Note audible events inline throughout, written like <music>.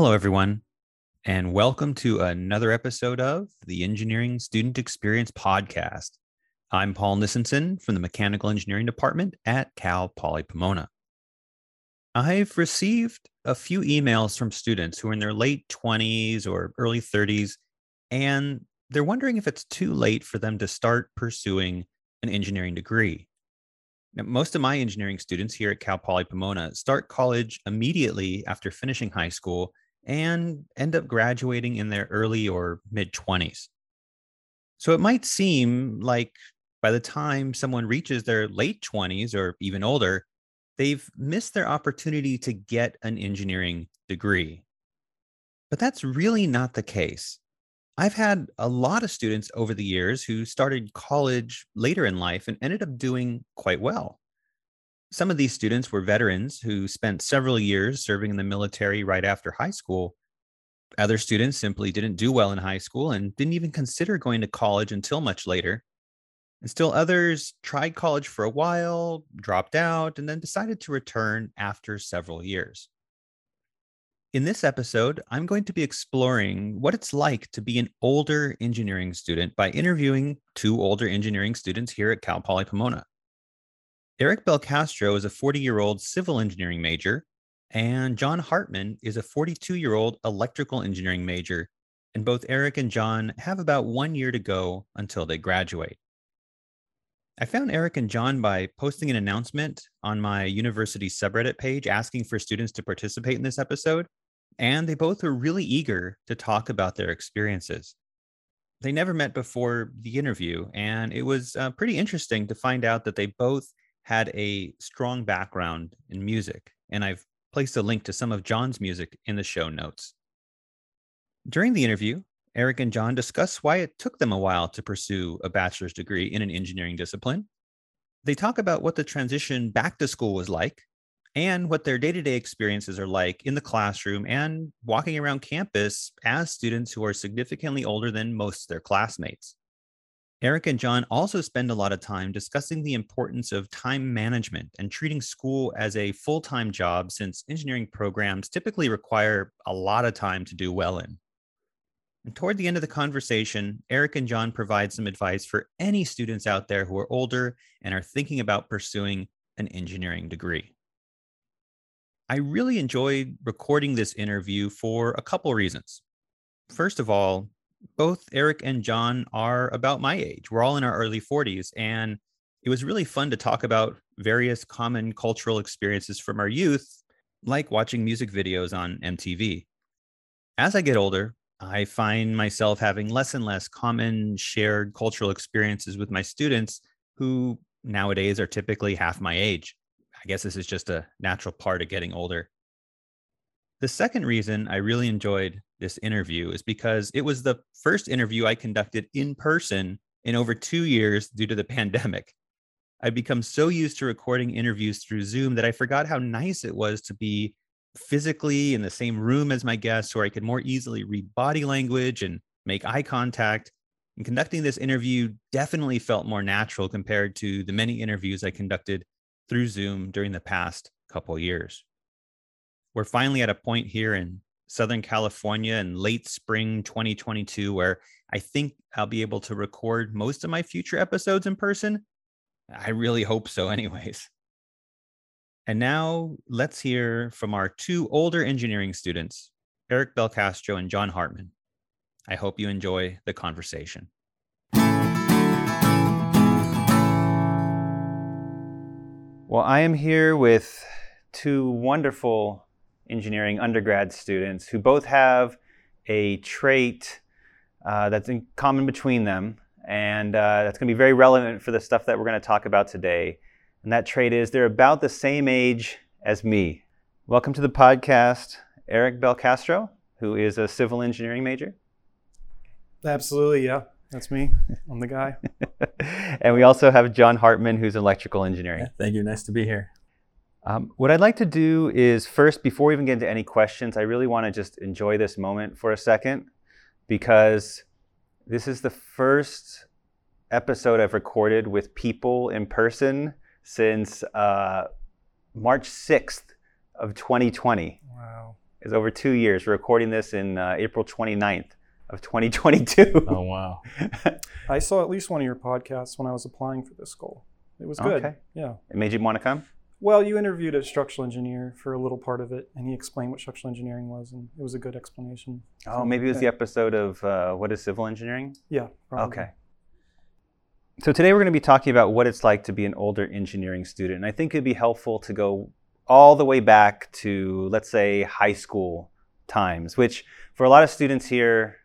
Hello, everyone, and welcome to another episode of the Engineering Student Experience Podcast. I'm Paul Nissenson from the Mechanical Engineering Department at Cal Poly Pomona. I've received a few emails from students who are in their late 20s or early 30s, and they're wondering if it's too late for them to start pursuing an engineering degree. Now, most of my engineering students here at Cal Poly Pomona start college immediately after finishing high school and end up graduating in their early or mid 20s. So it might seem like by the time someone reaches their late 20s or even older, they've missed their opportunity to get an engineering degree. But that's really not the case. I've had a lot of students over the years who started college later in life and ended up doing quite well. Some of these students were veterans who spent several years serving in the military right after high school. Other students simply didn't do well in high school and didn't even consider going to college until much later. And still others tried college for a while, dropped out, and then decided to return after several years. In this episode, I'm going to be exploring what it's like to be an older engineering student by interviewing two older engineering students here at Cal Poly Pomona. Eric Belcastro is a 40 year old civil engineering major, and John Hartman is a 42 year old electrical engineering major. And both Eric and John have about one year to go until they graduate. I found Eric and John by posting an announcement on my university subreddit page asking for students to participate in this episode and they both were really eager to talk about their experiences. They never met before the interview, and it was uh, pretty interesting to find out that they both had a strong background in music. And I've placed a link to some of John's music in the show notes. During the interview, Eric and John discuss why it took them a while to pursue a bachelor's degree in an engineering discipline. They talk about what the transition back to school was like and what their day to day experiences are like in the classroom and walking around campus as students who are significantly older than most of their classmates. Eric and John also spend a lot of time discussing the importance of time management and treating school as a full time job since engineering programs typically require a lot of time to do well in. And toward the end of the conversation, Eric and John provide some advice for any students out there who are older and are thinking about pursuing an engineering degree. I really enjoyed recording this interview for a couple reasons. First of all, both Eric and John are about my age. We're all in our early 40s, and it was really fun to talk about various common cultural experiences from our youth, like watching music videos on MTV. As I get older, I find myself having less and less common shared cultural experiences with my students who nowadays are typically half my age. I guess this is just a natural part of getting older. The second reason I really enjoyed this interview is because it was the first interview I conducted in person in over two years due to the <laughs> pandemic. I'd become so used to recording interviews through Zoom that I forgot how nice it was to be physically in the same room as my guests where I could more easily read body language and make eye contact. And conducting this interview definitely felt more natural compared to the many interviews I conducted through Zoom during the past couple years. We're finally at a point here in Southern California in late spring 2022 where I think I'll be able to record most of my future episodes in person. I really hope so, anyways. And now let's hear from our two older engineering students, Eric Belcastro and John Hartman. I hope you enjoy the conversation. Well, I am here with two wonderful engineering undergrad students who both have a trait uh, that's in common between them, and uh, that's going to be very relevant for the stuff that we're going to talk about today. And that trait is they're about the same age as me. Welcome to the podcast, Eric Belcastro, who is a civil engineering major. Absolutely, yeah. That's me. I'm the guy. <laughs> and we also have John Hartman, who's electrical engineering. Yeah, thank you. Nice to be here. Um, what I'd like to do is first, before we even get into any questions, I really want to just enjoy this moment for a second because this is the first episode I've recorded with people in person since uh, March 6th of 2020. Wow. It's over two years. We're recording this in uh, April 29th of 2022. <laughs> Oh wow! <laughs> I saw at least one of your podcasts when I was applying for this school. It was good. Okay. Yeah. It made you want to come? Well, you interviewed a structural engineer for a little part of it, and he explained what structural engineering was, and it was a good explanation. Oh, maybe it was the episode of uh, What is Civil Engineering? Yeah. Probably. Okay. So today we're going to be talking about what it's like to be an older engineering student. And I think it'd be helpful to go all the way back to, let's say, high school times, which for a lot of students here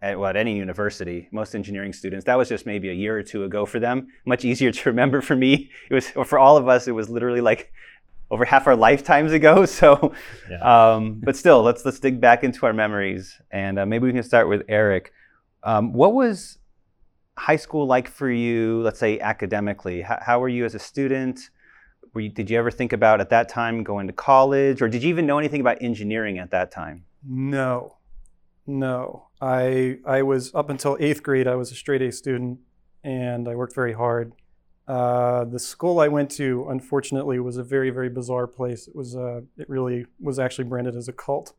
at, well, at any university, most engineering students, that was just maybe a year or two ago for them. Much easier to <laughs> remember for me. It was, or for all of us, it was literally like over half our lifetimes ago. <laughs> So, Yeah. um, but still, let's let's dig back into our memories, and uh, maybe we can start with Eric. Um, what was high school like for you? Let's say academically. How, how were you as a student? Were you, did you ever think about at that time going to college, or did you even know anything about engineering at that time? No, no. I I was up until eighth grade. I was a straight A student, and I worked very hard. Uh, the school I went to, unfortunately, was a very very bizarre place. It was uh, it really was actually branded as a cult,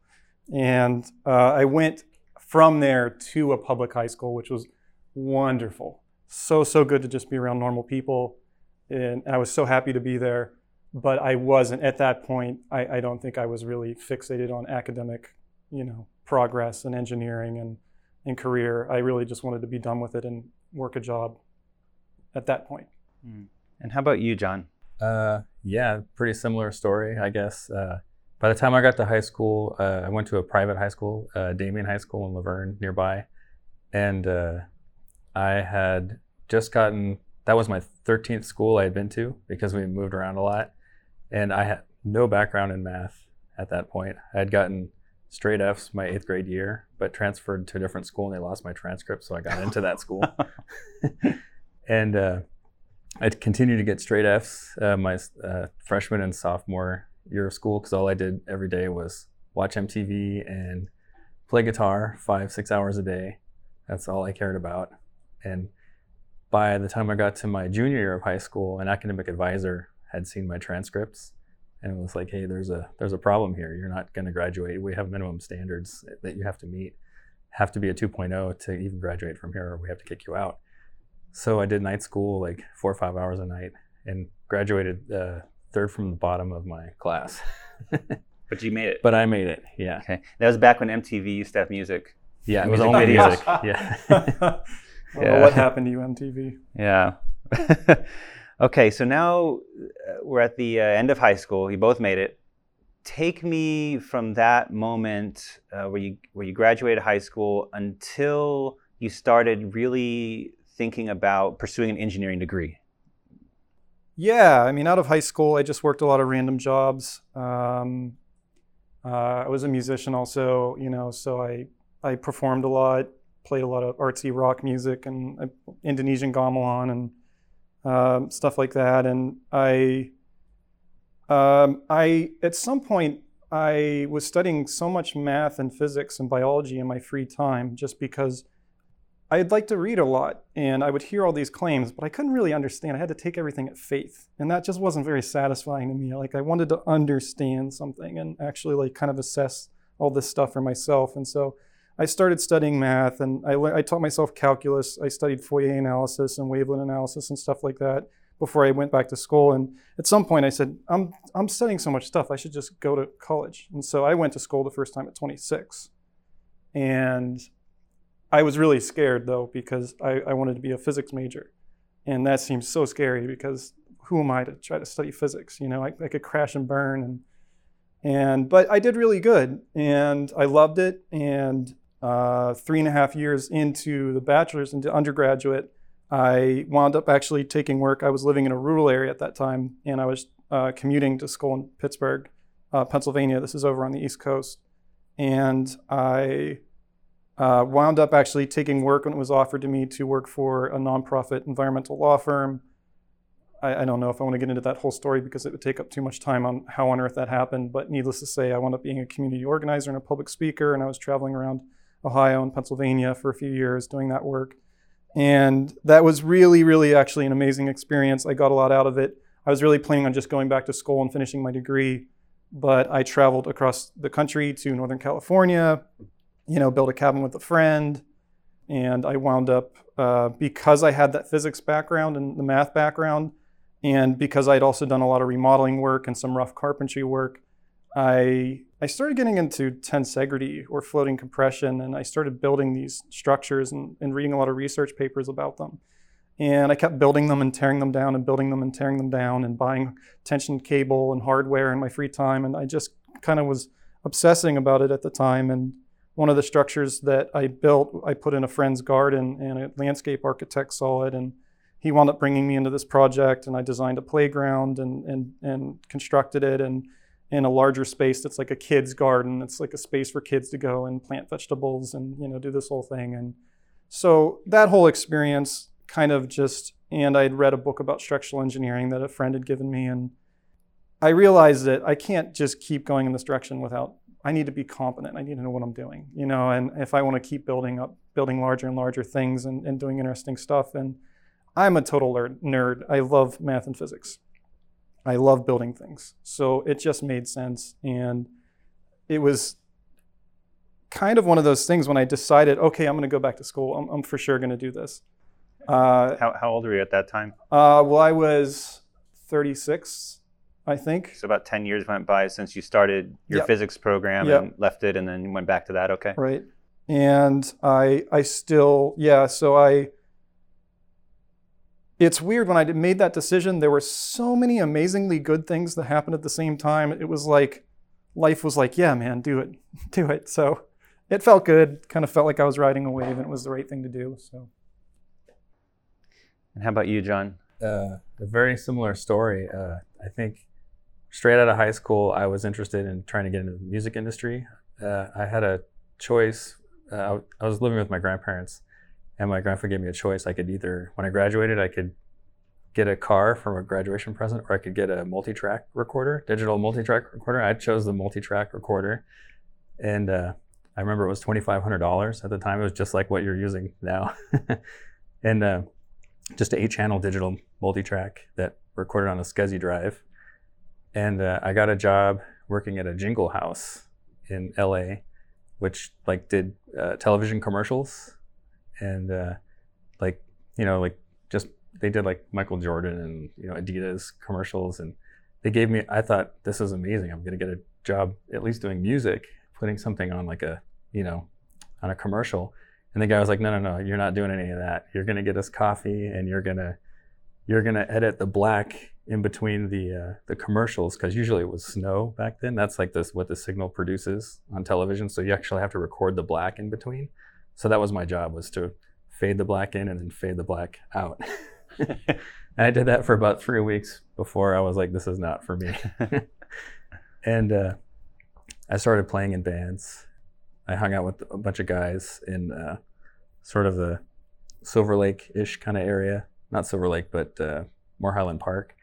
and uh, I went from there to a public high school, which was wonderful. So so good to just be around normal people, and I was so happy to be there. But I wasn't at that point. I, I don't think I was really fixated on academic you know progress and engineering and and career. I really just wanted to be done with it and work a job at that point. And how about you, John? Uh, yeah, pretty similar story, I guess. Uh, by the time I got to high school, uh, I went to a private high school, uh, Damien High School in La Verne, nearby, and uh, I had just gotten. That was my 13th school I had been to because we moved around a lot, and I had no background in math at that point. I had gotten straight Fs my eighth grade year, but transferred to a different school and they lost my transcript, so I got into that school. <laughs> <laughs> and uh, I continued to get straight Fs uh, my uh, freshman and sophomore year of school because all I did every day was watch MTV and play guitar five, six hours a day. That's all I cared about. And by the time I got to my junior year of high school, an academic advisor had seen my transcripts and it was like, "Hey, there's a there's a problem here. You're not going to graduate. We have minimum standards that you have to meet. Have to be a 2.0 to even graduate from here, or we have to kick you out." So I did night school, like four or five hours a night, and graduated uh, third from the bottom of my class. <laughs> But you made it. but I made it. Yeah, Okay, that was back when MTV used to have music. yeah. It was Music only music. <laughs> Yeah. <laughs> Well, what happened to you, MTV? Yeah. Okay, so now uh, we're at the uh, end of high school. You both made it. Take me from that moment uh, where you where you graduated high school until you started really thinking about pursuing an engineering degree. Yeah, I mean, out of high school, I just worked a lot of random jobs. Um, uh, I was a musician also, you know, so I I performed a lot, played a lot of artsy rock music and uh, Indonesian gamelan and um, stuff like that. And I um, I at some point I was studying so much math and physics and biology in my free time just because I'd like to read a lot and I would hear all these claims, but I couldn't really understand. I had to take everything at faith. And that just wasn't very satisfying to me. Like I wanted to understand something and actually like kind of assess all this stuff for myself. And so I started studying math and I, I taught myself calculus. I studied Fourier analysis and wavelet analysis and stuff like that before I went back to school. And at some point I said, I'm, I'm studying so much stuff. I should just go to college. And so I went to school the first time at 26. And I was really scared though because I, I wanted to be a physics major, and that seems so scary because who am I to try to study physics? You know, I, I could crash and burn, and and but I did really good, and I loved it. And uh, three and a half years into the bachelor's into undergraduate, I wound up actually taking work. I was living in a rural area at that time, and I was uh, commuting to school in Pittsburgh, uh, Pennsylvania. This is over on the East Coast, and I uh, wound up actually taking work when it was offered to me to work for a nonprofit environmental law firm. I, I don't know if I want to get into that whole story because it would take up too much time on how on earth that happened. But needless to say, I wound up being a community organizer and a public speaker, and I was traveling around Ohio and Pennsylvania for a few years doing that work. And that was really, really actually an amazing experience. I got a lot out of it. I was really planning on just going back to school and finishing my degree. but I traveled across the country to Northern California, you know, built a cabin with a friend, and I wound up uh, because I had that physics background and the math background, and because I'd also done a lot of remodeling work and some rough carpentry work, I I started getting into tensegrity or floating compression, and I started building these structures and, and reading a lot of research papers about them. And I kept building them and tearing them down and building them and tearing them down and buying tension cable and hardware in my free time. And I just kind of was obsessing about it at the time. And one of the structures that I built, I put in a friend's garden, and a landscape architect saw it. And he wound up bringing me into this project, and I designed a playground and, and, and constructed it. And in a larger space that's like a kid's garden. It's like a space for kids to go and plant vegetables and you know do this whole thing. And so that whole experience kind of just and I'd read a book about structural engineering that a friend had given me and I realized that I can't just keep going in this direction without I need to be competent. I need to know what I'm doing, you know, and if I want to keep building up, building larger and larger things and, and doing interesting stuff. And I'm a total nerd. I love math and physics. I love building things. So it just made sense. And it was kind of one of those things when I decided, okay, I'm going to go back to school. I'm, I'm for sure going to do this. Uh, how, how old were you at that time? Uh, well, I was 36, I think. So about 10 years went by since you started your yep. physics program yep. and left it and then went back to that. Okay. Right. And I, I still, yeah, so I, it's weird when I made that decision, there were so many amazingly good things that happened at the same time. It was like life was like, yeah, man, do it, <laughs> do it. So it felt good. Kind of felt like I was riding a wave, and it was the right thing to do. So. And how about you, John? Uh, a very similar story. Uh, I think straight out of high school, I was interested in trying to get into the music industry. Uh, I had a choice. Uh, I was living with my grandparents and my grandfather gave me a choice. I could either, when I graduated, I could get a car from a graduation present, or I could get a multi-track recorder, digital multi-track recorder. I chose the multi-track recorder, and uh, I remember it was twenty five hundred dollars at the time. It was just like what you're using now, <laughs> and uh, just an eight-channel digital multi-track that recorded on a SCSI drive. And uh, I got a job working at a jingle house in LA, which like did uh, television commercials and uh, like you know like just they did like Michael Jordan and you know Adidas commercials and they gave me I thought this is amazing. I'm gonna get a job at least doing music putting something on like a you know on a commercial. And the guy was like no no no you're not doing any of that. You're gonna get us coffee and you're gonna you're gonna edit the black in between the uh, the commercials because usually it was snow back then. That's like this what the signal produces on television so you actually have to record the black in between so that was my job was to fade the black in and then fade the black out. and <laughs> <laughs> I did that for about three weeks before I was like, this is not for me. <laughs> and uh, I started playing in bands. I hung out with a bunch of guys in uh, sort of the Silver Lake ish kind of area. Not Silver Lake, but uh, more Highland Park.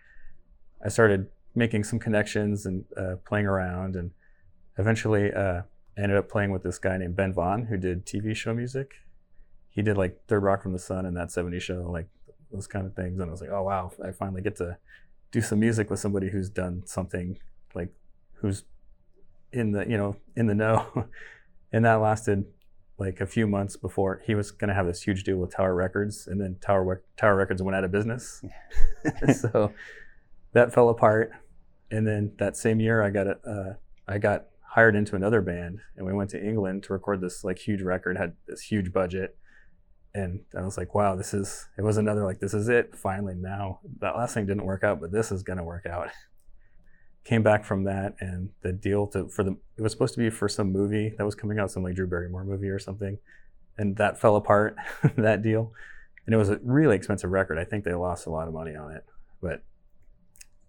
I started making some connections and uh, playing around, and eventually uh, I ended up playing with this guy named Ben Vaughn who did TV show music. He did like Third Rock from the Sun and that 70 show, like those kind of things. And I was like, oh wow, I finally get to do some music with somebody who's done something like who's in the you know in the know. <laughs> and that lasted like a few months before he was going to have this huge deal with Tower Records, and then Tower Tower Records went out of business. <laughs> <laughs> so that fell apart. And then that same year, I got a, uh, I got hired into another band and we went to England to record this like huge record, had this huge budget. And I was like, wow, this is, it was another like, this is it. Finally, now that last thing didn't work out, but this is going to work out. Came back from that and the deal to, for the, it was supposed to be for some movie that was coming out, some like Drew Barrymore movie or something. And that fell apart, <laughs> that deal. And it was a really expensive record. I think they lost a lot of money on it, but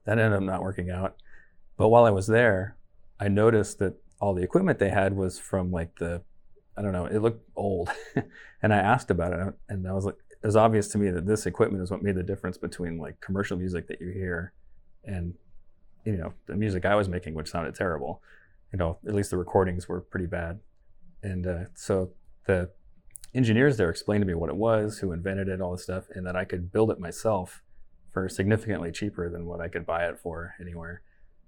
that ended up not working out. But while I was there, I noticed that all the equipment they had was from like the, I don't know, it looked old. <laughs> and I asked about it and I was like, it was obvious to me that this equipment is what made the difference between like commercial music that you hear and, you know, the music I was making, which sounded terrible. You know, at least the recordings were pretty bad. And uh, so the engineers there explained to me what it was, who invented it, all this stuff, and that I could build it myself for significantly cheaper than what I could buy it for anywhere.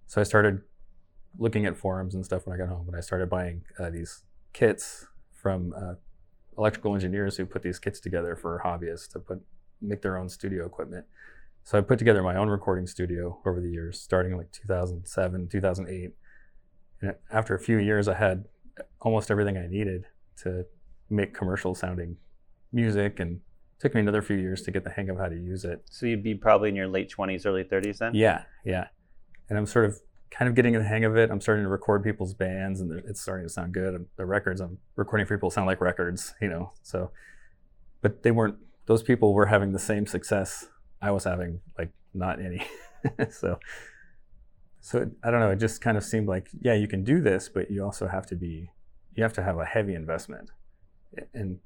So I started looking at forums and stuff when I got home, and I started buying uh, these kits from uh, electrical engineers who put these kits together for hobbyists to put make their own studio equipment. So I put together my own recording studio over the years, starting in like 2007, 2008. And after a few years, I had almost everything I needed to make commercial sounding music and took me another few years to get the hang of how to use it. So you'd be probably in your late 20s, early 30s then? Yeah, yeah. And I'm sort of kind of getting the hang of it. I'm starting to record people's bands and it's starting to sound good. The records I'm recording for people sound like records, you know. So but they weren't those people were having the same success I was having like not any. <laughs> so so it, I don't know, it just kind of seemed like yeah, you can do this, but you also have to be you have to have a heavy investment. And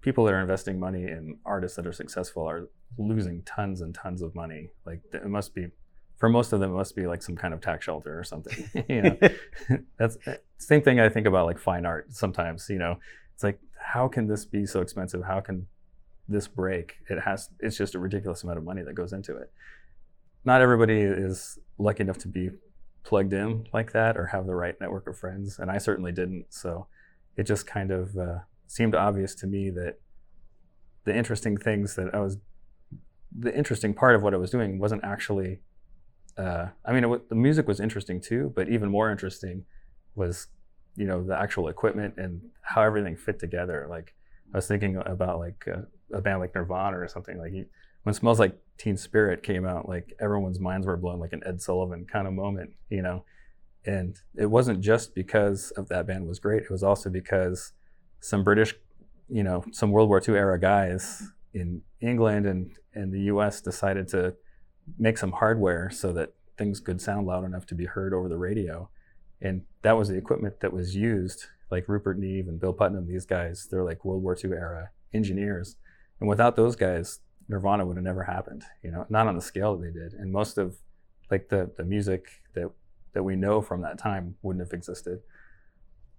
people that are investing money in artists that are successful are losing tons and tons of money. Like it must be, for most of them, it must be like some kind of tax shelter or something. <laughs> <laughs> you know, that's same thing I think about like fine art sometimes. You know, it's like how can this be so expensive? How can this break? It has. It's just a ridiculous amount of money that goes into it. Not everybody is lucky enough to be plugged in like that or have the right network of friends, and I certainly didn't. So it just kind of uh, seemed obvious to me that the interesting things that I was, the interesting part of what I was doing wasn't actually, uh, I mean, it, the music was interesting too, but even more interesting was, you know, the actual equipment and how everything fit together. Like I was thinking about like a, a band like Nirvana or something. Like when Smells Like Teen Spirit came out, like everyone's minds were blown, like an Ed Sullivan kind of moment, you know. And it wasn't just because of that band was great. It was also because some British, you know, some World War II era guys in England and, and the US decided to make some hardware so that things could sound loud enough to be heard over the radio. And that was the equipment that was used, like Rupert Neve and Bill Putnam, these guys, they're like World War II era engineers. And without those guys, Nirvana would have never happened, you know, not on the scale that they did. And most of like the, the music that, that we know from that time wouldn't have existed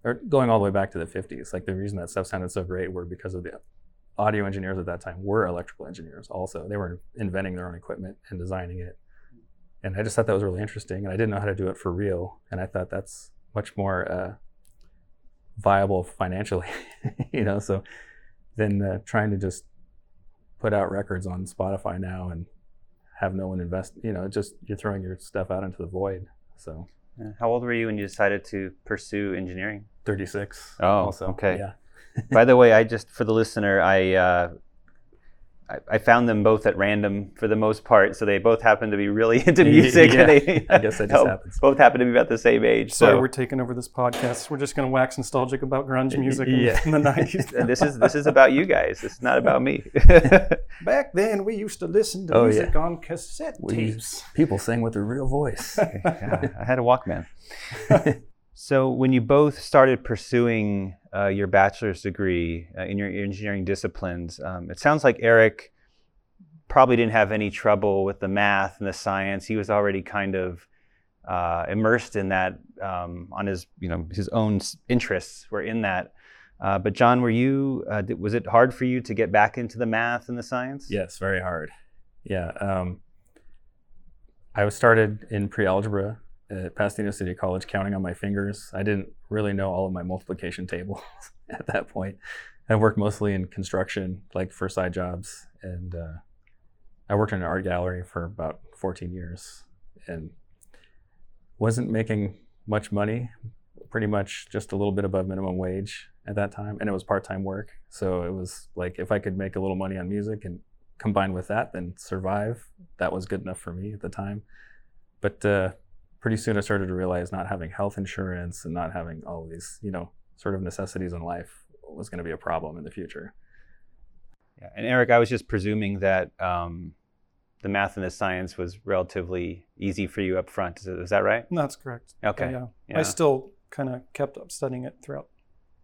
or going all the way back to the 50s. Like the reason that stuff sounded so great were because of the audio engineers at that time were electrical engineers also. They were inventing their own equipment and designing it. And I just thought that was really interesting. And I didn't know how to do it for real. And I thought that's much more uh, viable financially, <laughs> you know, so than uh, trying to just put out records on Spotify now and have no one invest, you know, just you're throwing your stuff out into the void. So, how old were you when you decided to pursue engineering? 36. Oh, also. okay. Yeah. By the way, I just for the listener, I, uh, I, I found them both at random for the most part, so they both happen to be really <laughs> into music. yeah, they, I guess that just happens. Both happen to be about the same age. Sorry, so we're taking over this podcast. We're just going to wax nostalgic about grunge music yeah. in, the nineties. <laughs> this is this is about you guys. This is not about me. <laughs> Back then, we used to listen to oh, music yeah. on cassette tapes. People sang with their real voice. yeah, I had a Walkman. So, when you both started pursuing uh, your bachelor's degree uh, in your engineering disciplines, um, it sounds like Eric probably didn't have any trouble with the math and the science. He was already kind of uh, immersed in that um, on his, you know, his own interests were in that. Uh, but John, were you? Uh, was it hard for you to get back into the math and the science? Yes, very hard. Yeah, um, I was started in pre-algebra at Pasadena City College counting on my fingers. I didn't really know all of my multiplication <laughs> tables at that point. I worked mostly in construction, like for side jobs, and uh, I worked in an art gallery for about 14 years, and wasn't making much money. Pretty much just a little bit above minimum wage at that time, and it was part-time work. So it was like if I could make a little money on music and combine with that, then survive. That was good enough for me at the time. But uh, pretty soon I started to realize not having health insurance and not having all of these, you know, sort of necessities in life was going to be a problem in the future. Yeah, and Eric, I was just presuming that um, the math and the science was relatively easy for you up front. Is, is that right? That's correct. Okay. Yeah, yeah. I still kind of kept up studying it throughout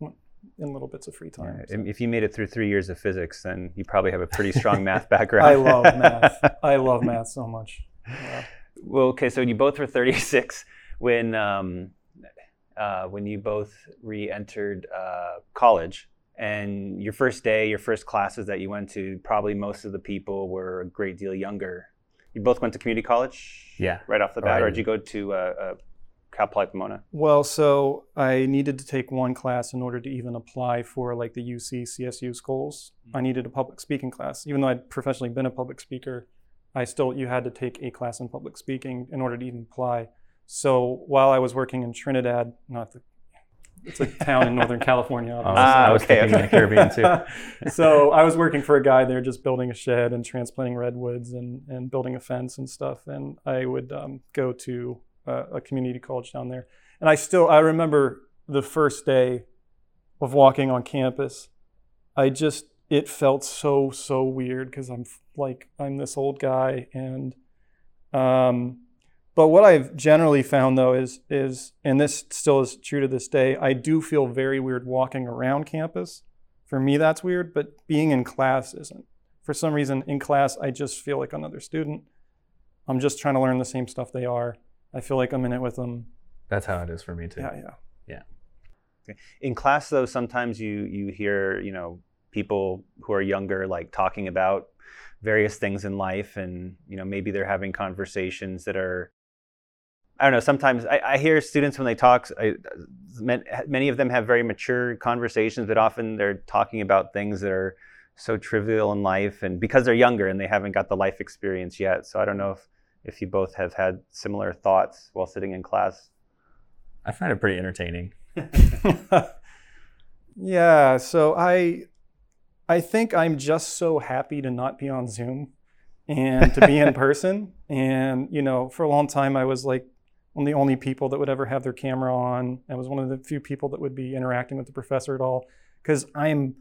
in little bits of free time. Yeah. So. If you made it through three years of physics, then you probably have a pretty strong <laughs> math background. I love math. <laughs> I love math so much. Yeah well, okay, so you both were 36 when um, uh, when you both re-entered uh, college. And your first day, your first classes that you went to, probably most of the people were a great deal younger. You both went to community college, yeah, right off the bat, or did you go to uh, Cal Poly Pomona? Well, so I needed to take one class in order to even apply for like the UC CSU schools. I needed a public speaking class. Even though I'd professionally been a public speaker, I still you had to take a class in public speaking in order to even apply. So while I was working in Trinidad, not the it's a town in Northern <laughs> California. Was, obviously. I was okay, thinking okay. the Caribbean too. <laughs> so I was working for a guy there, just building a shed and transplanting redwoods and, and building a fence and stuff. And I would um, go to uh, a community college down there. And I still I remember the first day of walking on campus. I just it felt so so weird because I'm like I'm this old guy and um, but what I've generally found though is is and this still is true to this day, I do feel very weird walking around campus. For me that's weird, but being in class isn't. For some reason in class I just feel like another student. I'm just trying to learn the same stuff they are. I feel like I'm in it with them. That's how it is for me too. Yeah, yeah. In class, though, sometimes you you hear you know people who are younger like talking about various things in life, and you know maybe they're having conversations that are I don't know. Sometimes I, I hear students when they talk. I, many of them have very mature conversations, but often they're talking about things that are so trivial in life, and because they're younger and they haven't got the life experience yet. So I don't know if if you both have had similar thoughts while sitting in class. I find it pretty entertaining. <laughs> yeah, so I I think I'm just so happy to not be on Zoom and to be in <laughs> person. And you know, for a long time I was like one of the only people that would ever have their camera on. I was one of the few people that would be interacting with the professor at all because I'm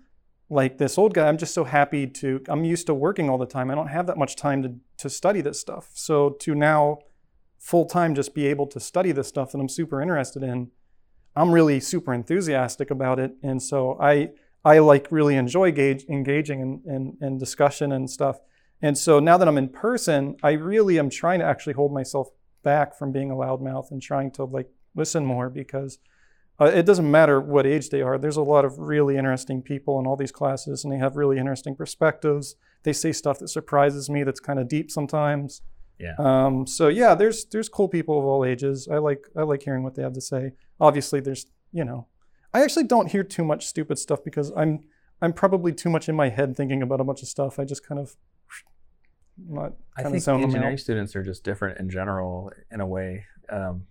like this old guy. I'm just so happy to I'm used to working all the time. I don't have that much time to to study this stuff. So to now full time just be able to study this stuff that I'm super interested in I'm really super enthusiastic about it, and so I I like really enjoy gauge, engaging in, in, in discussion and stuff. And so now that I'm in person, I really am trying to actually hold myself back from being a loudmouth and trying to like listen more because uh, it doesn't matter what age they are. There's a lot of really interesting people in all these classes, and they have really interesting perspectives. They say stuff that surprises me. That's kind of deep sometimes. Yeah. Um, so yeah, there's there's cool people of all ages. I like I like hearing what they have to say. Obviously, there's you know, I actually don't hear too much stupid stuff because I'm I'm probably too much in my head thinking about a bunch of stuff. I just kind of not I kind of think zone engineering out. students are just different in general, in a way. Um,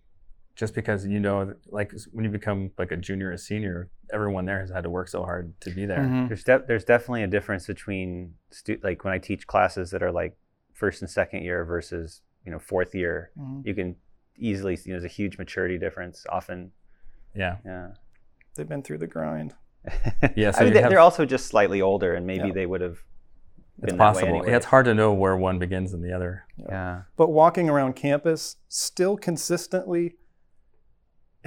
just because you know, like when you become like a junior or senior, everyone there has had to work so hard to be there. Mhm. There's de- there's definitely a difference between stu- like when I teach classes that are like first and second year versus you know fourth year. Mhm. You can easily you know there's a huge maturity difference. Often, Yeah. yeah. They've been through the grind. <laughs> Yeah, so I mean, they, have- they're also just slightly older, and maybe Yeah. they would have It's been that way possible. anyway. Yeah, it's hard to know where one begins and the other. Yeah. But walking around campus, still consistently,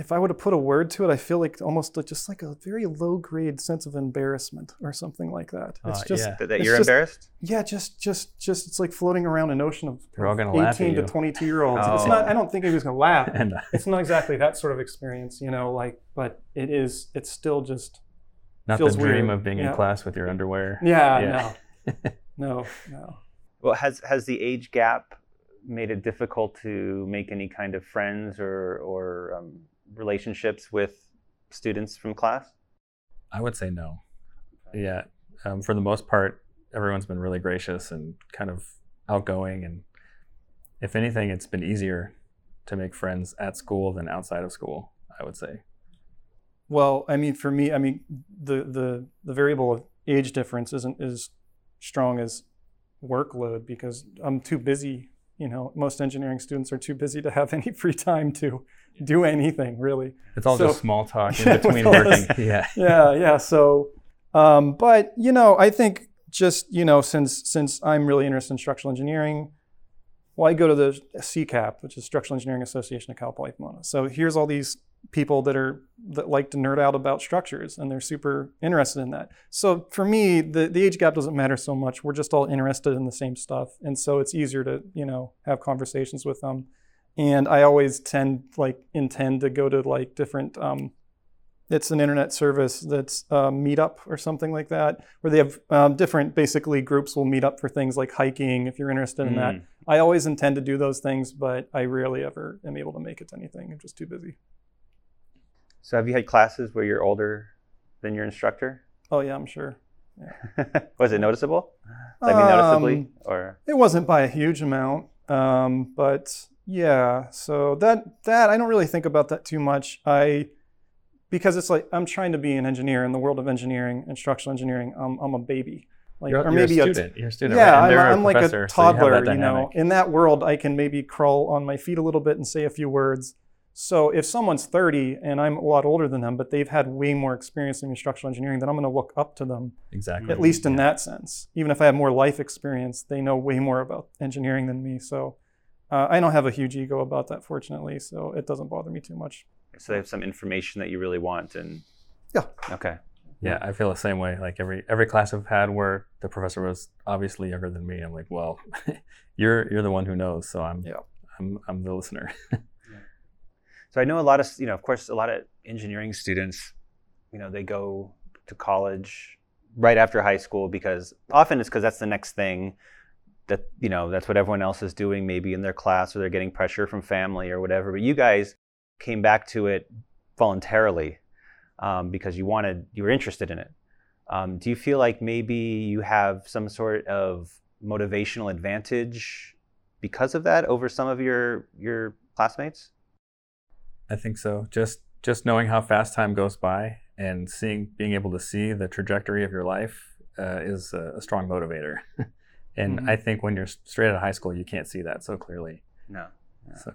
if I were to put a word to it, I feel like almost like- just like a very low grade sense of embarrassment or something like that. It's Uh, just yeah. That, that you're just- embarrassed. Yeah, just, just, just, it's like floating around an ocean of They're all gonna laugh at 18 to 22 year olds. It's Oh. not, I don't think he was going to laugh. <laughs> And uh, It's not exactly that sort of experience, you know, like, but it is, it's still just, not the dream weird. of being Yeah. in class with your underwear. yeah, Yeah. no, <laughs> no, no. Well, has has the age gap made it difficult to make any kind of friends or or um, relationships with students from class? I would say no. Yeah, um, for the most part, everyone's been really gracious and kind of outgoing, and if anything, it's been easier to make friends at school than outside of school. I would say. Well, I mean, for me, I mean, the the the variable of age difference isn't as strong as workload because I'm too busy. You know, most engineering students are too busy to have any free time to <laughs> do anything really. It's all So- just small talk <laughs> in between working. this- <laughs> Yeah. yeah, yeah. So, um, but you know, I think just you know, since since I'm really interested in structural engineering, well, I go to the CCAP, which is Structural Engineering Association of Cal Poly Pomona. So here's all these people that are that like to nerd out about structures, and they're super interested in that. So for me, the the age gap doesn't matter so much. We're just all interested in the same stuff, and so it's easier to you know have conversations with them. And I always tend like intend to go to like different um, it's an internet service that's uh, Meetup or something like that, where they have um, different basically groups will meet up for things like hiking if you're interested in that. Mm. I always intend to do those things, but I rarely ever am able to make it to anything. I'm just too busy. So have you had classes where you're older than your instructor? Oh yeah, I'm sure. <laughs> Was it noticeable? I mean, noticeably, Um, or It wasn't by a huge amount, um, but yeah. So that that I don't really think about that too much. I because it's like I'm trying to be an engineer in the world of engineering, in structural engineering. I'm, I'm a baby, like You're, or you're maybe a a student. you're a student. yeah, right? I'm, I'm like a professor, so you toddler. You, know, in that world, I can maybe crawl on my feet a little bit and say a few words. So if someone's 30 and I'm a lot older than them, but they've had way more experience in instructional engineering, then I'm going to look up to them. Exactly. At least in that sense. Even if I have more life experience, they know way more about engineering than me. So uh, I don't have a huge ego about that, fortunately. So it doesn't bother me too much. so they have some information that you really want, and Yeah. okay, Yeah, I feel the same way. Like every every class I've had where the professor was obviously younger than me, I'm like, well, <laughs> you're you're the one who knows, so I'm Yeah. I'm I'm the listener. <laughs> So I know a lot of, you know, of course, a lot of engineering students, you know, they go to college right after high school because often it's because that's the next thing that, you know, that's what everyone else is doing maybe in their class or they're getting pressure from family or whatever. But you guys came back to it voluntarily um, because you wanted, you were interested in it. Um, do you feel like maybe you have some sort of motivational advantage because of that over some of your your classmates? I think so. Just just knowing how fast time goes by and seeing being able to see the trajectory of your life uh, is a, a strong motivator. <laughs> and Mhm. I think when you're straight out of high school, you can't see that so clearly. No. So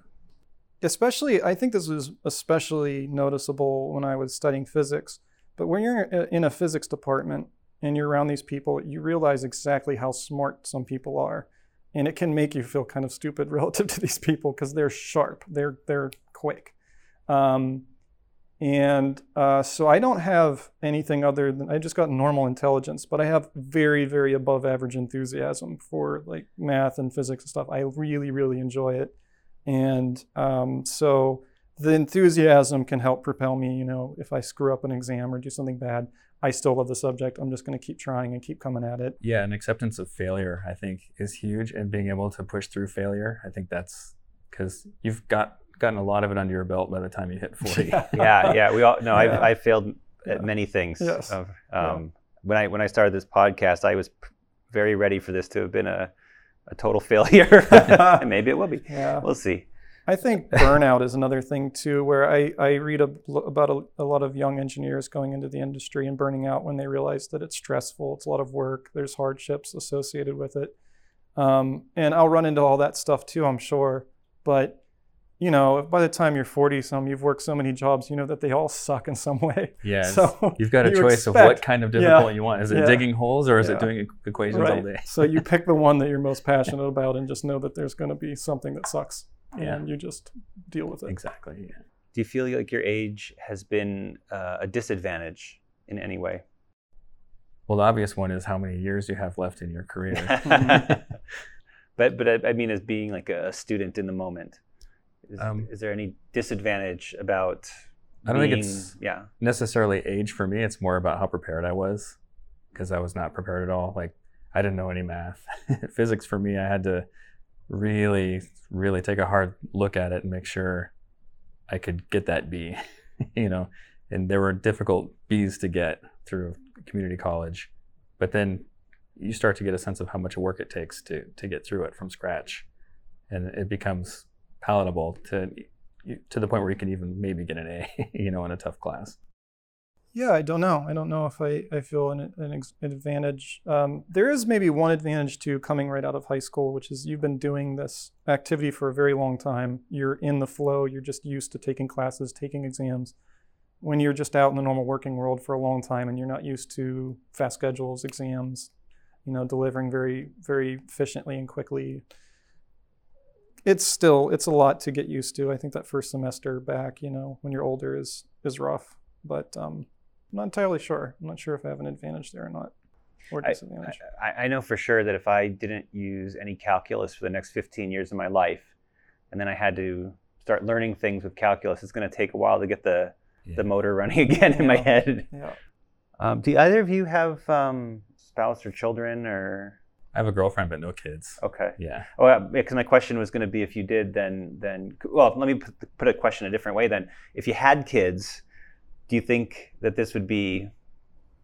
especially i think this was especially noticeable when i was studying physics but when you're in a physics department and you're around these people you realize exactly how smart some people are and it can make you feel kind of stupid <laughs> relative to these people because they're sharp they're they're quick um, and uh, so i don't have anything other than i just got normal intelligence but i have very very above average enthusiasm for like math and physics and stuff i really really enjoy it and um, so the enthusiasm can help propel me. You know, if I screw up an exam or do something bad, I still love the subject. I'm just going to keep trying and keep coming at it. yeah, an acceptance of failure I think is huge, and being able to push through failure. I think that's because you've got gotten a lot of it under your belt by the time you hit 40. <laughs> yeah, yeah. We all no. I've Yeah. I failed at Yeah. many things. Yes. Of, Yeah. um, When I when I started this podcast, I was p- very ready for this to have been a a total <laughs> failure. and <laughs> maybe it will be. Yeah. We'll see. I think burnout is another thing too, where I, I read a, about a, a lot of young engineers going into the industry and burning out when they realize that it's stressful, it's a lot of work, there's hardships associated with it. Um, and I'll run into all that stuff too, I'm sure. But, you know, by the time you're 40 some, you've worked so many jobs, you know that they all suck in some way. Yeah, So you've got a you choice of what kind of difficult you want. Is it Yeah. digging holes or is Yeah. it doing equations all Right. day? so you pick the one that you're most <laughs> passionate about and just know that there's going to be something that sucks. Yeah. And you just deal with it. Exactly. Yeah. Do you feel like your age has been uh, a disadvantage in any way? Well, the obvious one is how many years you have left in your career. <laughs> but but I, I mean, as being like a student in the moment, is, Um, is there any disadvantage about? I don't think it's- yeah. necessarily age for me. It's more about how prepared I was because I was not prepared at all. Like I didn't know any math. <laughs> Physics for me, I had to really, really take a hard look at it and make sure I could get that B, <laughs> you know. And there were difficult B's to get through community college, but then you start to get a sense of how much work it takes to to get through it from scratch, and it becomes palatable to to the point where you can even maybe get an A, <laughs> you know, in a tough class. Yeah, I don't know. I don't know if I, I feel an, an advantage. Um, there is maybe one advantage to coming right out of high school, which is you've been doing this activity for a very long time. You're in the flow. You're just used to taking classes, taking exams. When you're just out in the normal working world for a long time and you're not used to fast schedules, exams, you know, delivering very, very efficiently and quickly, it's still it's a lot to get used to. I think that first semester back, you know, when you're older is is rough. But um, I'm not entirely sure. I'm not sure if I have an advantage there or not, or I- disadvantage. I, I know for sure that if I didn't use any calculus for the next 15 years of my life, and then I had to start learning things with calculus, it's going to take a while to get the, Yeah. the motor <laughs> running again in my head. yeah. Um, do either of you have um, spouse or children or? I have a girlfriend, but no kids. Okay. Yeah. Oh, because my question was going to be if you did, then then well, let me put, put a question a different way. Then, if you had kids, do you think that this would be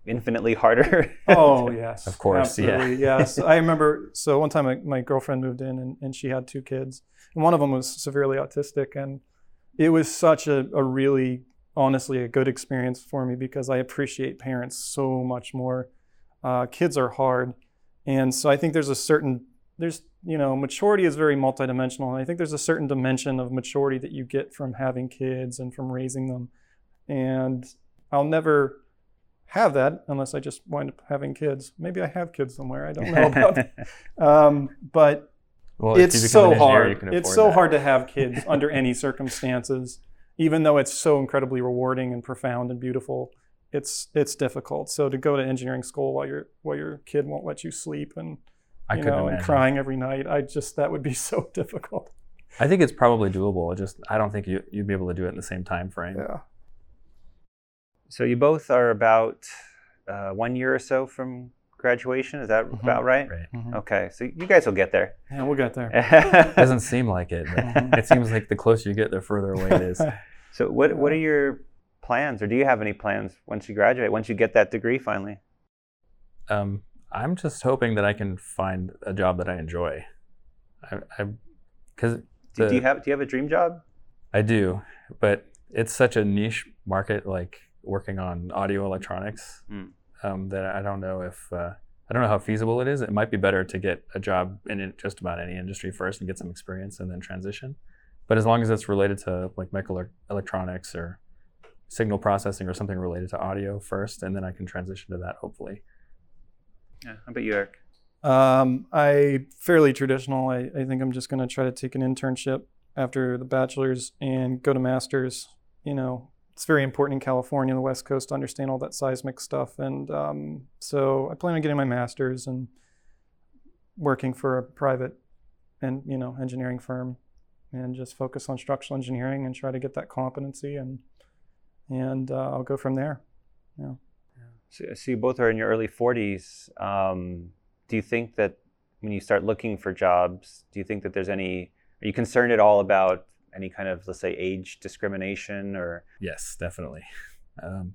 infinitely harder? <laughs> Oh yes, Of course, yeah. absolutely, yes. I remember. So one time, my, my girlfriend moved in, and, and she had two kids, and one of them was severely autistic, and it was such a, a really, honestly, a good experience for me because I appreciate parents so much more. Uh, kids are hard, and so I think there's a certain there's you know maturity is very multidimensional, and I think there's a certain dimension of maturity that you get from having kids and from raising them, and I'll never have that unless I just wind up having kids. Maybe I have kids somewhere. I don't know <laughs> about. um, but Well, it's so hard. It's so that. hard to have <laughs> kids under any circumstances, even though it's so incredibly rewarding and profound and beautiful. It's it's difficult. So to go to engineering school while your while your kid won't let you sleep and you couldn't know and crying every night, I just that would be <laughs> so difficult. I think it's probably doable. It just I don't think you, you'd be able to do it in the same time frame. Yeah. so you both are about uh, one year or so from graduation. Is that Mhm. about right? Right. Mhm. Okay, so you guys will get there. Yeah, we'll get there. it <laughs> Doesn't seem like it, but Mhm. it seems like the closer you get, the further away it is. so what what are your plans, or do you have any plans once you graduate? Once you get that degree finally? Um, I'm just hoping that I can find a job that I enjoy. I, I, because Do, do you have do you have a dream job? I do, but it's such a niche market, like working on audio electronics, Hmm. um, that I don't know if uh, I don't know how feasible it is. It might be better to get a job in just about any industry first and get some experience and then transition. But as long as it's related to like microelectronics or signal processing or something related to audio first, and then I can transition to that hopefully. Yeah, how about you, Eric? Um, I fairly traditional. I, I think I'm just going to try to take an internship after the bachelor's and go to master's. You know, it's very important in California, the West Coast, to understand all that seismic stuff. And um, so I plan on getting my master's and working for a private and you know engineering firm, and just focus on structural engineering and try to get that competency and and uh, I'll go from there. So, so you both are in your early 40s. Um, do you think that when you start looking for jobs, do you think that there's any? Are you concerned at all about any kind of, let's say, age discrimination or? Yes, definitely. Um,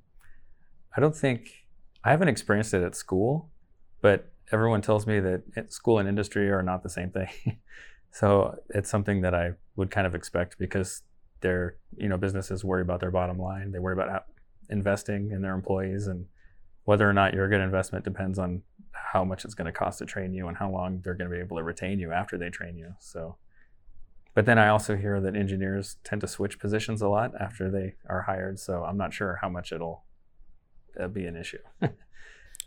I don't think I haven't experienced it at school, but everyone tells me that school and industry are not the same thing. <laughs> so it's something that I would kind of expect because their you know businesses worry about their bottom line. They worry about investing in their employees and whether or not you're a good investment depends on how much it's going to cost to train you and how long they're going to be able to retain you after they train you. So but then I also hear that engineers tend to switch positions a lot after they are hired. So I'm not sure how much it'll uh, be an issue. <laughs>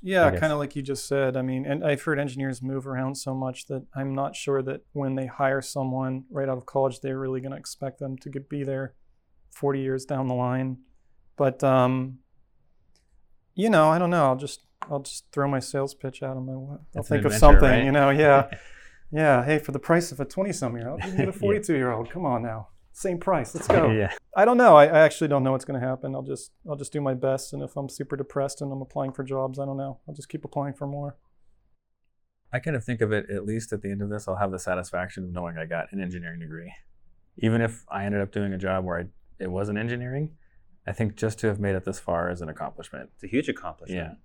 Yeah, kind of like you just said. I mean, and I've heard engineers move around so much that I'm not sure that when they hire someone right out of college, they're really going to expect them to get- be there 40 years down the line. But um, you know, I don't know. I'll just I'll just throw my sales pitch out. Of my, I'll an think of something. right? You know, yeah, <laughs> yeah. Hey, for the price of a 20 some year old, you get a <laughs> 42 year old. Come on now, same price. Let's go. <laughs> yeah. I don't know. I, I actually don't know what's going to happen. I'll just I'll just do my best, and if I'm super depressed and I'm applying for jobs, I don't know. I'll just keep applying for more. I kind of think of it at least at the end of this, I'll have the satisfaction of knowing I got an engineering degree. Even if I ended up doing a job where I, it wasn't engineering, I think just to have made it this far is an accomplishment. It's a huge accomplishment. Yeah.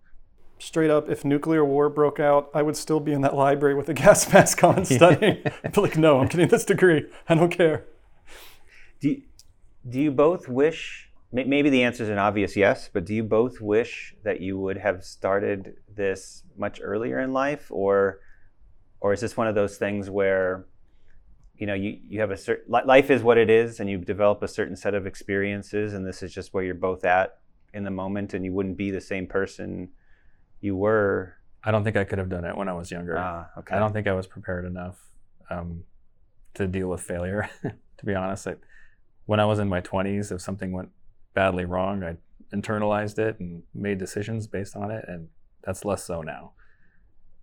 Straight up, if nuclear war broke out, I would still be in that library with a <laughs> gas mask on <laughs> studying. I'd be like, no, I'm getting this degree. I don't care. Do you, do you both wish? Maybe the answer is an obvious yes, but do you both wish that you would have started this much earlier in life, or, or is this one of those things where, you know, you, you have a certain life is what it is, and you develop a certain set of experiences, and this is just where you're both at in the moment, and you wouldn't be the same person you were. I don't think I could have done it when I was younger. Ah, okay. I don't think I was prepared enough um, to deal with failure, <laughs> to be honest. I, when I was in my 20s, if something went badly wrong, I internalized it and made decisions based on it, and that's less so now.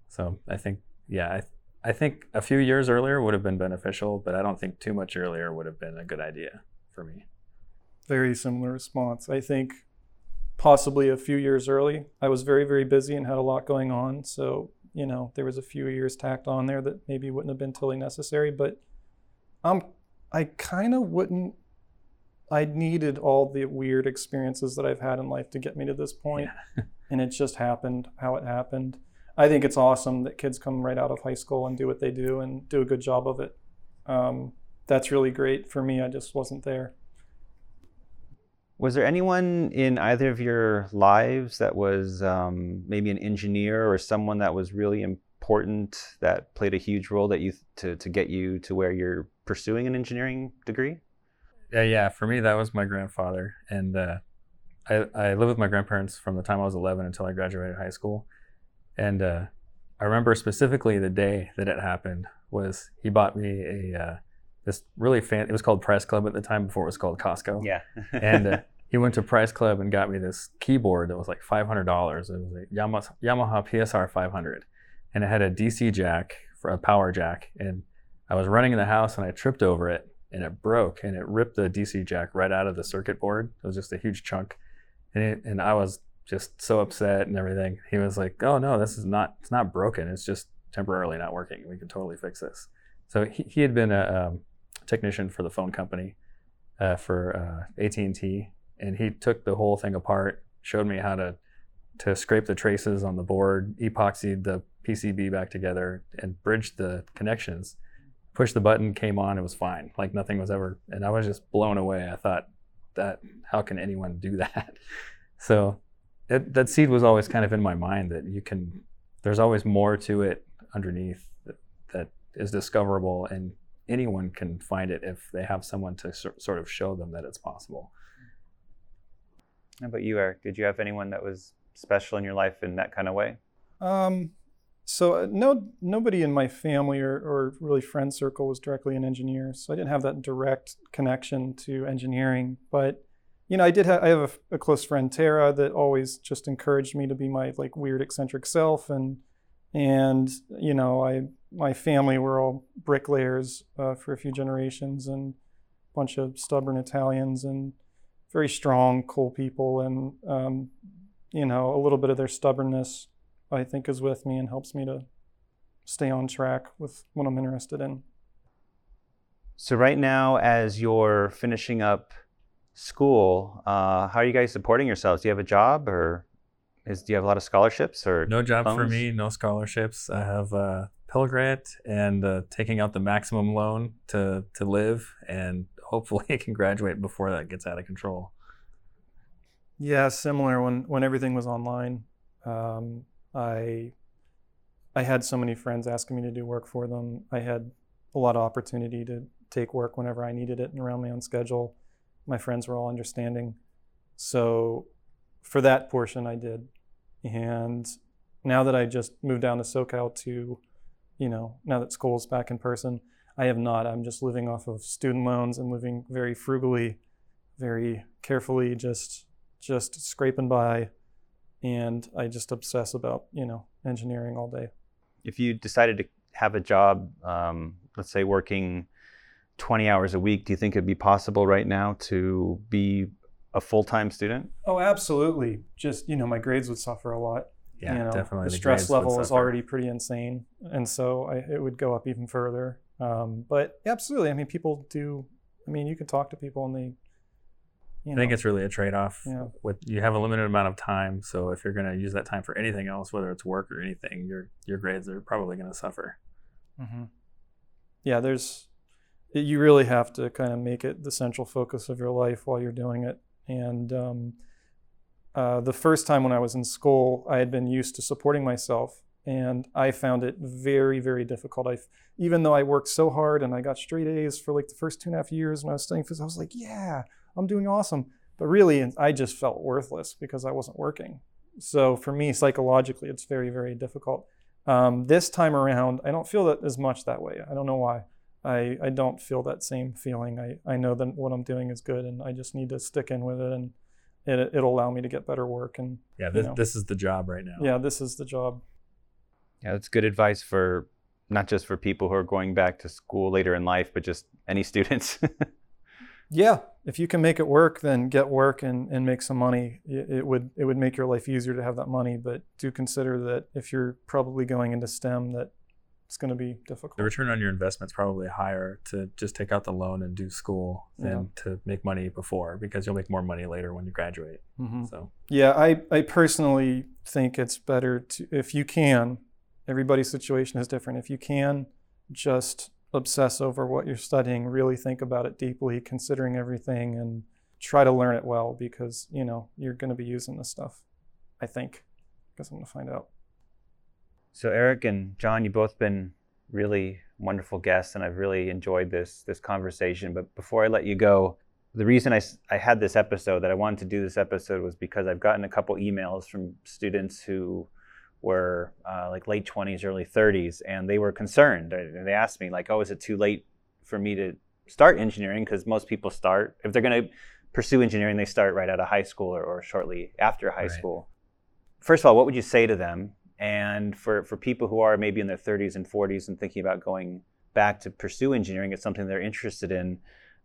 So I think, yeah, I, I think a few years earlier would have been beneficial, but I don't think too much earlier would have been a good idea for me. Very similar response. I think possibly a few years early. I was very, very busy and had a lot going on. So you know, there was a few years tacked on there that maybe wouldn't have been totally necessary. But um, I kind of wouldn't. I needed all the weird experiences that I've had in life to get me to this point, <laughs> and it just happened how it happened. I think it's awesome that kids come right out of high school and do what they do and do a good job of it. Um, that's really great for me. I just wasn't there. Was there anyone in either of your lives that was um, maybe an engineer or someone that was really important that played a huge role that you to to get you to where you're pursuing an engineering degree? Yeah, yeah. For me, that was my grandfather, and uh, I I lived with my grandparents from the time I was 11 until I graduated high school, and uh, I remember specifically the day that it happened was he bought me a uh, this really fan. It was called Price Club at the time before it was called Costco. Yeah. <laughs> and uh, he went to Price Club and got me this keyboard that was like five hundred dollars. It was a Yamaha, Yamaha PSR 500, and it had a DC jack for a power jack. And I was running in the house and I tripped over it and it broke and it ripped the DC jack right out of the circuit board. It was just a huge chunk, and it, and I was just so upset and everything. He was like, "Oh no, this is not. It's not broken. It's just temporarily not working. We can totally fix this." So he, he had been a um, technician for the phone company uh, for uh, AT&T, and he took the whole thing apart, showed me how to to scrape the traces on the board, epoxied the PCB back together, and bridged the connections. Pushed the button, came on, it was fine. Like nothing was ever, and I was just blown away. I thought that how can anyone do <laughs> that? So it, that seed was always kind of in my mind that you can. There's always more to it underneath that, that is discoverable, and anyone can find it if they have someone to sort of show them that it's possible. How about you, Eric? Did you have anyone that was special in your life in that kind of way? Um, so uh, no, nobody in my family or, or really friend circle was directly an engineer, so I didn't have that direct connection to engineering. But you know, I did. have I have a, a close friend, Tara, that always just encouraged me to be my like weird eccentric self, and and you know, I my family were all bricklayers uh, for a few generations, and a bunch of stubborn Italians, and very strong, cool people, and um, you know, a little bit of their stubbornness, I think, is with me and helps me to stay on track with what I'm interested in. So right now, as you're finishing up school, uh, how are you guys supporting yourselves? Do you have a job, or is do you have a lot of scholarships, or no job loans? for me, no scholarships. I have a Pell Grant and uh, taking out the maximum loan to to live, and <laughs> hopefully I can graduate before that gets out of control. Yeah, similar. When when everything was online, um, I I had so many friends asking me to do work for them. I had a lot of opportunity to take work whenever I needed it and around my own schedule. My friends were all understanding. So for that portion, I did. And now that I just moved down to SoCal to, you know, now that school's back in person, I have not. I'm just living off of student loans and living very frugally, very carefully, just just scraping by. And I just obsess about, you know, engineering all day. If you decided to have a job, um, let's say working 20 hours a week, do you think it'd be possible right now to be a full-time student? Oh, absolutely. Just, you know, my grades would suffer a lot. Yeah, you know, definitely. The the stress level is already pretty insane. And so I, it would go up even further. Um, but absolutely. I mean, people do, I mean, you can talk to people and they, you I know, think it's really a trade-off. Yeah. With you have a limited amount of time, so if you're going to use that time for anything else, whether it's work or anything, your your grades are probably going to suffer. hmm Yeah, there's, you really have to kind of make it the central focus of your life while you're doing it. And um, uh, the first time when I was in school, I had been used to supporting myself, and I found it very, very difficult. I, even though I worked so hard and I got straight A's for like the first two and a half years when I was studying physics, I was like, yeah, I'm doing awesome. But really, I just felt worthless because I wasn't working. So for me, psychologically, it's very, very difficult. Um, this time around, I don't feel that as much that way. I don't know why. I, I don't feel that same feeling. I, I know that what I'm doing is good and I just need to stick in with it and it, it'll allow me to get better work. And Yeah, You know. this is the job right now. yeah, this is the job. Yeah, that's good advice for not just for people who are going back to school later in life, but just any <laughs> students. Yeah, if you can make it work, then get work and, and make some money. It, it would it would make your life easier to have that money. But do consider that if you're probably going into STEM, that it's going to be difficult. The return on your investment is probably higher to just take out the loan and do school than to make money before because you'll make more money later when you graduate. Mhm. So Yeah, I, I personally think it's better to, if you can, everybody's situation is different. If you can, just obsess over what you're studying, really think about it deeply, considering everything, and try to learn it well because, you know, you're going to be using this stuff, I think. Guess I'm going to find out. So Eric and John, you've both been really wonderful guests, and I've really enjoyed this this conversation. But before I let you go, the reason I, I had this episode that I wanted to do this episode was because I've gotten a couple emails from students who were uh, like late 20s, early 30s, and they were concerned. They they asked me like, "Oh, is it too late for me to start engineering?" Because most people start if they're going to pursue engineering, they start right out of high school or, or shortly after high Right. school. First of all, what would you say to them? And for, for people who are maybe in their 30s and 40s and thinking about going back to pursue engineering, it's something they're interested in.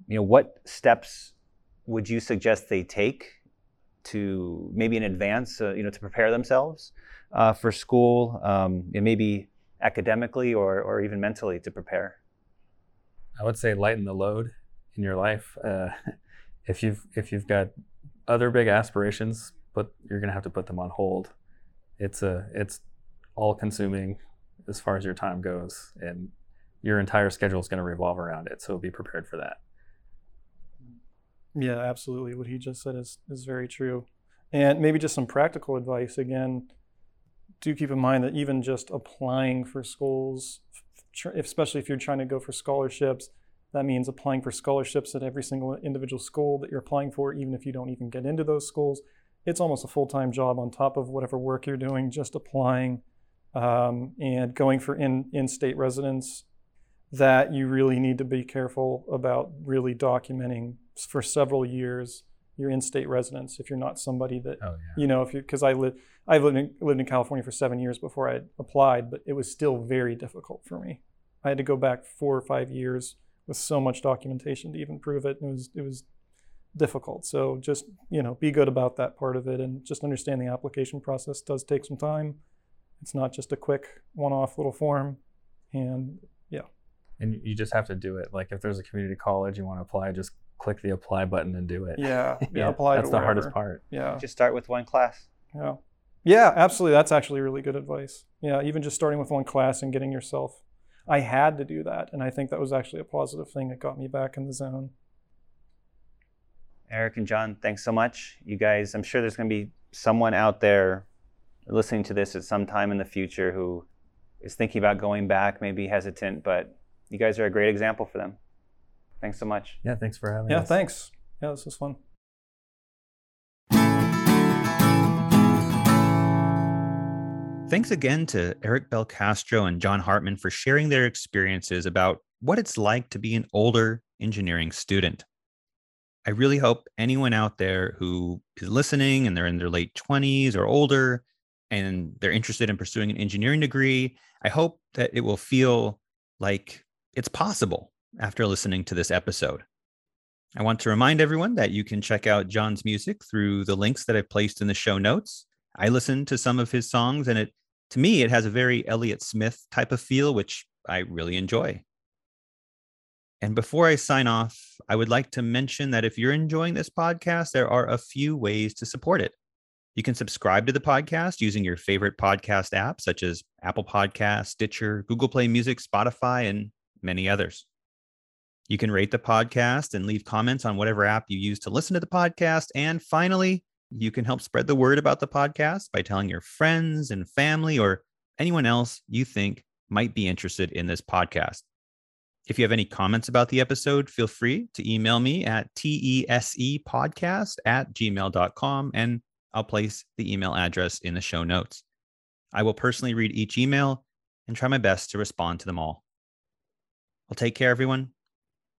You know, what steps would you suggest they take to maybe in advance, uh, you know, to prepare themselves uh, for school, um, and maybe academically or, or even mentally to prepare? I would say lighten the load in your life. Uh, <laughs> if you've if you've got other big aspirations, but you're gonna have to put them on hold. It's a it's all consuming as far as your time goes, and your entire schedule is going to revolve around it. So be prepared for that. Yeah, absolutely. What he just said is, is very true. And maybe just some practical advice. Again, do keep in mind that even just applying for schools, especially if you're trying to go for scholarships, that means applying for scholarships at every single individual school that you're applying for, even if you don't even get into those schools. It's almost a full time job on top of whatever work you're doing, just applying um, and going for in, in state residence. That you really need to be careful about really documenting for several years your in-state residence if you're not somebody that Oh you know if you because i lived i lived in, lived in california for seven years before i applied but it was still very difficult for me i had to go back four or five years with so much documentation to even prove it it was it was difficult so just you know be good about that part of it and just understand the application process does take some time it's not just a quick one-off little form and yeah. and you just have to do it. Like if there's a community college you want to apply, just click the apply button and do it. yeah yeah, <laughs> apply that's to the hardest part. yeah Just start with one class. Yeah. Yeah, absolutely. That's actually really good advice. Yeah, even just starting with one class and getting yourself. I had to do that, and I think that was actually a positive thing that got me back in the zone. Eric and John, thanks so much. You guys, I'm sure there's going to be someone out there listening to this at some time in the future who is thinking about going back, maybe hesitant, but you guys are a great example for them. Thanks so much. Yeah, thanks for having Yeah, us. Yeah, thanks. Yeah, this was fun. Thanks again to Eric Belcastro and John Hartman for sharing their experiences about what it's like to be an older engineering student. I really hope anyone out there who is listening and they're in their late 20s or older and they're interested in pursuing an engineering degree, I hope that it will feel like it's possible after listening to this episode. I want to remind everyone that you can check out John's music through the links that I've placed in the show notes. I listened to some of his songs and it to me it has a very Elliott Smith type of feel which I really enjoy. And before I sign off, I would like to mention that if you're enjoying this podcast, there are a few ways to support it. You can subscribe to the podcast using your favorite podcast app, such as Apple Podcasts, Stitcher, Google Play Music, Spotify, and many others. You can rate the podcast and leave comments on whatever app you use to listen to the podcast. And finally, you can help spread the word about the podcast by telling your friends and family or anyone else you think might be interested in this podcast. If you have any comments about the episode, feel free to email me at tesepodcast at gmail.com and I'll place the email address in the show notes. I will personally read each email and try my best to respond to them all. Well, take care, everyone,